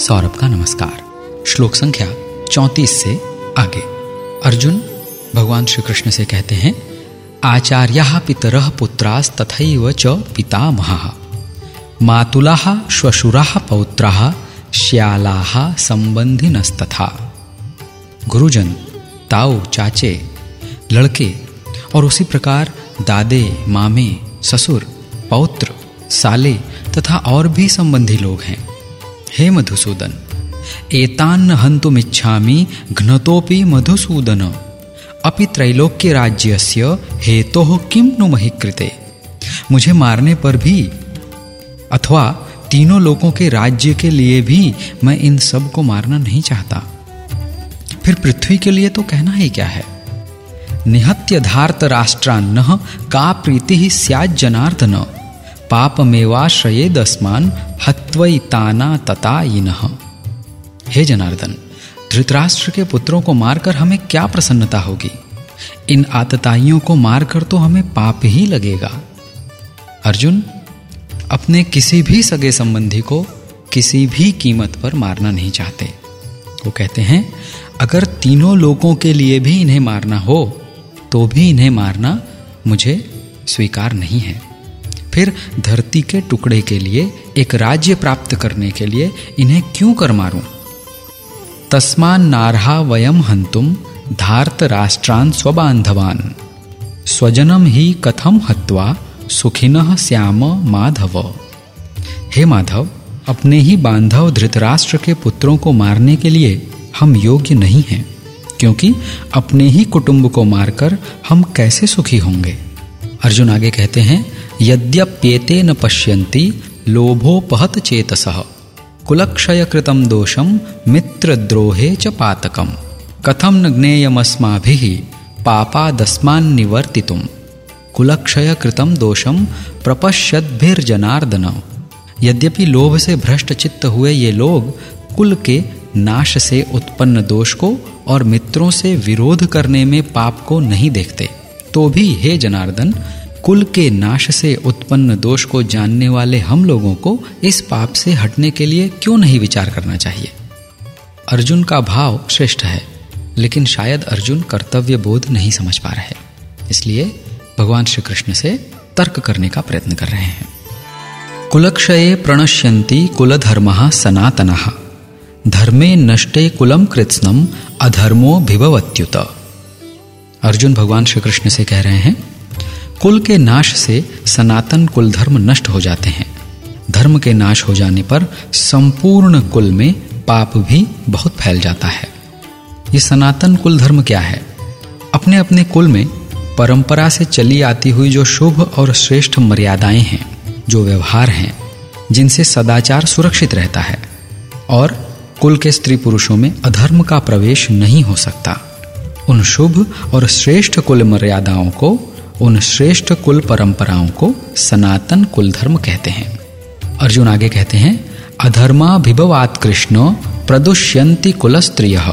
सौरभ का नमस्कार। श्लोक संख्या चौंतीस से आगे। अर्जुन भगवान श्री कृष्ण से कहते हैं, आचार्य पितर पुत्रास तथैव च पितामह। मातुला श्वशुरा पौत्रा, श्याला संबंधिनस्तथा गुरुजन, ताऊ, चाचे, लड़के और उसी प्रकार दादे, मामे, ससुर, पौत्र, साले तथा और भी संबंधी लोग हैं। हे मधुसूदन, एतान्न हंतुमिच्छामि घ्नतोपि मधुसूदन। अपि त्रैलोक्य राज्यस्य हेतो किम नु मही कृते मुझे मारने पर भी, अथवा तीनों लोगों के राज्य के लिए भी मैं इन सबको मारना नहीं चाहता। फिर पृथ्वी के लिए तो कहना ही क्या है? निहत्य धार्त राष्ट्रान्न का प्रीति ही स्याज जनार्दन पापमेवाश्रये दस्मान हत्वई ताना तता हे जनार्दन धृतराष्ट्र के पुत्रों को मारकर हमें क्या प्रसन्नता होगी? इन आतताइयों को मारकर तो हमें पाप ही लगेगा। अर्जुन, अपने किसी भी सगे संबंधी को किसी भी कीमत पर मारना नहीं चाहते। वो कहते हैं, अगर तीनों लोगों के लिए भी इन्हें मारना हो तो भी इन्हें मारना मुझे स्वीकार नहीं है। फिर धरती के टुकड़े के लिए, एक राज्य प्राप्त करने के लिए इन्हें क्यों कर मारूं? तस्मान नारहा वयम हंतुम, धार्त राष्ट्रान स्वबांधवान स्वजनम ही कथम हत्वा सुखिन श्याम माधव। हे माधव, अपने ही बांधव धृतराष्ट्र के पुत्रों को मारने के लिए हम योग्य नहीं हैं, क्योंकि अपने ही कुटुंब को मारकर हम कैसे सुखी होंगे? अर्जुन आगे कहते हैं यद्यप्येते न पश्यन्ति, लोभोपहत चेतस। कुलक्षय कृतम दोषम मित्रद्रोहे च पातकम कथम न ज्ञेयमस्माभिः पापादस्मान् निवर्तितुम कुलक्षय कृतम दोषम प्रपश्यद्भिर्जनार्दन। यद्यपि लोभ से भ्रष्ट चित्त हुए ये लोग, कुल के नाश से उत्पन्न दोष को और मित्रों से विरोध करने में पाप को नहीं देखते। तो भी हे जनार्दन कुल के नाश से उत्पन्न दोष को जानने वाले हम लोगों को इस पाप से हटने के लिए क्यों नहीं विचार करना चाहिए? अर्जुन का भाव श्रेष्ठ है, लेकिन शायद अर्जुन कर्तव्य बोध नहीं समझ पा रहे। इसलिए भगवान श्री कृष्ण से तर्क करने का प्रयत्न कर रहे हैं। कुलक्षये प्रणश्यंती कुलधर्म सनातन। धर्मे नष्टे कुलम कृत्स्नम अधर्मो भिभवत्युत। अर्जुन भगवान श्री कृष्ण से कह रहे हैं कुल के नाश से सनातन कुल धर्म नष्ट हो जाते हैं। धर्म के नाश हो जाने पर संपूर्ण कुल में पाप भी बहुत फैल जाता है। ये सनातन कुल धर्म क्या है? अपने अपने कुल में परंपरा से चली आती हुई जो शुभ और श्रेष्ठ मर्यादाएँ हैं, जो व्यवहार हैं, जिनसे सदाचार सुरक्षित रहता है, और कुल के स्त्री पुरुषों में अधर्म का प्रवेश नहीं हो सकता। उन शुभ और श्रेष्ठ कुल मर्यादाओं को उन श्रेष्ठ कुल परंपराओं को सनातन कुल धर्म कहते हैं। अर्जुन आगे कहते हैं अधर्माभिभवात कृष्ण प्रदुष्यंति कुल स्त्रिय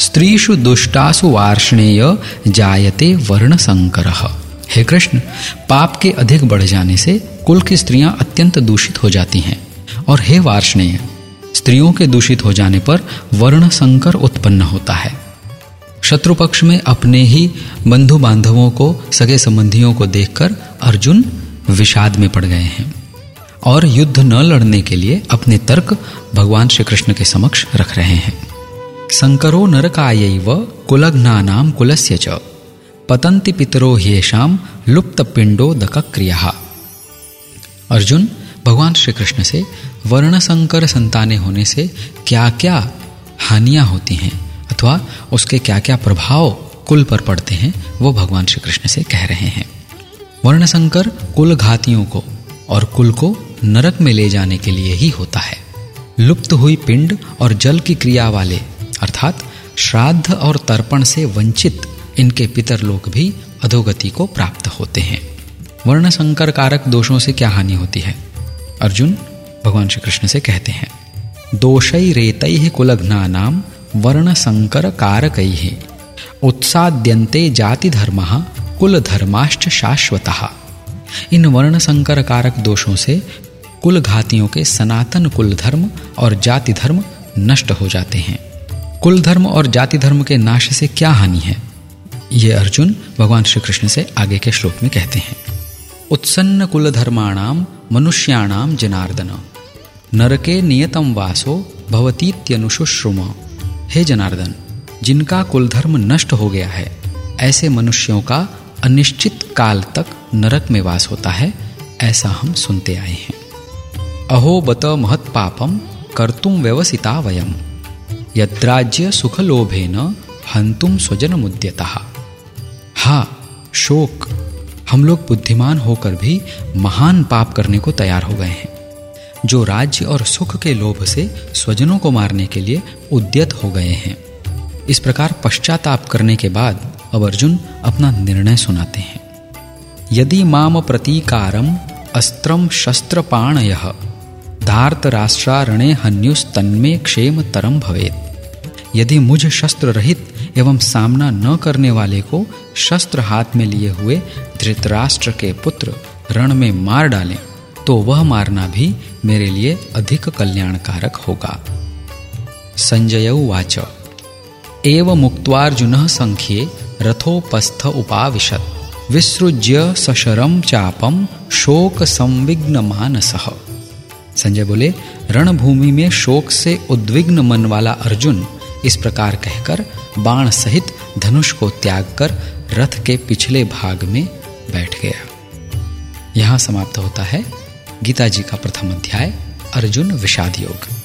स्त्रीषु दुष्टासु वार्षणेय जायते वर्ण संकर हे कृष्ण, पाप के अधिक बढ़ जाने से कुल की स्त्रियाँ अत्यंत दूषित हो जाती हैं। और हे वार्षणेय, स्त्रियों के दूषित हो जाने पर वर्ण संकर उत्पन्न होता है। शत्रु पक्ष में अपने ही बंधु बांधवों को, सगे संबंधियों को देखकर अर्जुन विषाद में पड़ गए हैं। और युद्ध न लड़ने के लिए अपने तर्क भगवान श्री कृष्ण के समक्ष रख रहे हैं। संकरो नरकाय कुलघ्नानाम कुलस्य च पतंति पितरो ह्येषाम लुप्त पिंडो दक क्रिया अर्जुन भगवान श्री कृष्ण से वर्ण संकर संताने होने से क्या क्या हानियाँ होती हैं? अथवा उसके क्या क्या प्रभाव कुल पर पड़ते हैं, वो भगवान श्री कृष्ण से कह रहे हैं। वर्णशंकर कुल घातियों को और कुल को नरक में ले जाने के लिए ही होता है। लुप्त हुई पिंड और जल की क्रिया वाले, अर्थात श्राद्ध और तर्पण से वंचित इनके पितर लोग भी अधोगति को प्राप्त होते हैं। वर्ण संकर कारक दोषों से क्या हानि होती है? अर्जुन भगवान श्री कृष्ण से कहते हैं दोषई रेतई कुलघ्ना नाम वर्ण संकर कारक उत्साद्यंते जाति धर्म कुल धर्माश्च शाश्वत। इन वर्ण संकर कारक दोषों से कुल घातियों के सनातन कुल धर्म और जाति धर्म नष्ट हो जाते हैं। कुल धर्म और जाति धर्म के नाश से क्या हानि है? ये अर्जुन भगवान श्री कृष्ण से आगे के श्लोक में कहते हैं। उत्सन्न कुल धर्माणाम मनुष्याणाम जनार्दन। नरके नियतम वासो भवतीत्यनुशुश्रुम। हे जनार्दन, जिनका कुल धर्म नष्ट हो गया है, ऐसे मनुष्यों का अनिश्चित काल तक नरक में वास होता है, ऐसा हम सुनते आए हैं। अहो बत महत पापम कर्तुम व्यवसिता वयम। यद्राज्य सुख लोभे सुखलोभेन हंतुम स्वजन मुद्यता। हा, शोक, हम लोग बुद्धिमान होकर भी महान पाप करने को तैयार हो गए हैं। जो राज्य और सुख के लोभ से स्वजनों को मारने के लिए उद्यत हो गए हैं। इस प्रकार पश्चाताप करने के बाद अब अर्जुन अपना निर्णय सुनाते हैं। यदि माम प्रतीकारम अस्त्रम शस्त्रपाणय धार्त राष्ट्रारणे हन्युस्तन्मे क्षेम तरम भवेत। यदि मुझ शस्त्र रहित एवं सामना न करने वाले को शस्त्र हाथ में लिए हुए धृतराष्ट्र के पुत्र रण में मार डालें तो वह मारना भी मेरे लिए अधिक कल्याणकारक होगा। संजय वाच। एव मुक्त्वार्जुन संख्ये रथोपस्थ उपाविशत। विसृज्य सशरम चापम शोक संविघ्न मानस संजय बोले, रणभूमि में शोक से उद्विग्न मन वाला अर्जुन, इस प्रकार कहकर बाण सहित धनुष को त्याग कर रथ के पिछले भाग में बैठ गया। यहाँ समाप्त होता है। गीता जी का प्रथम अध्याय अर्जुन विषाद योग।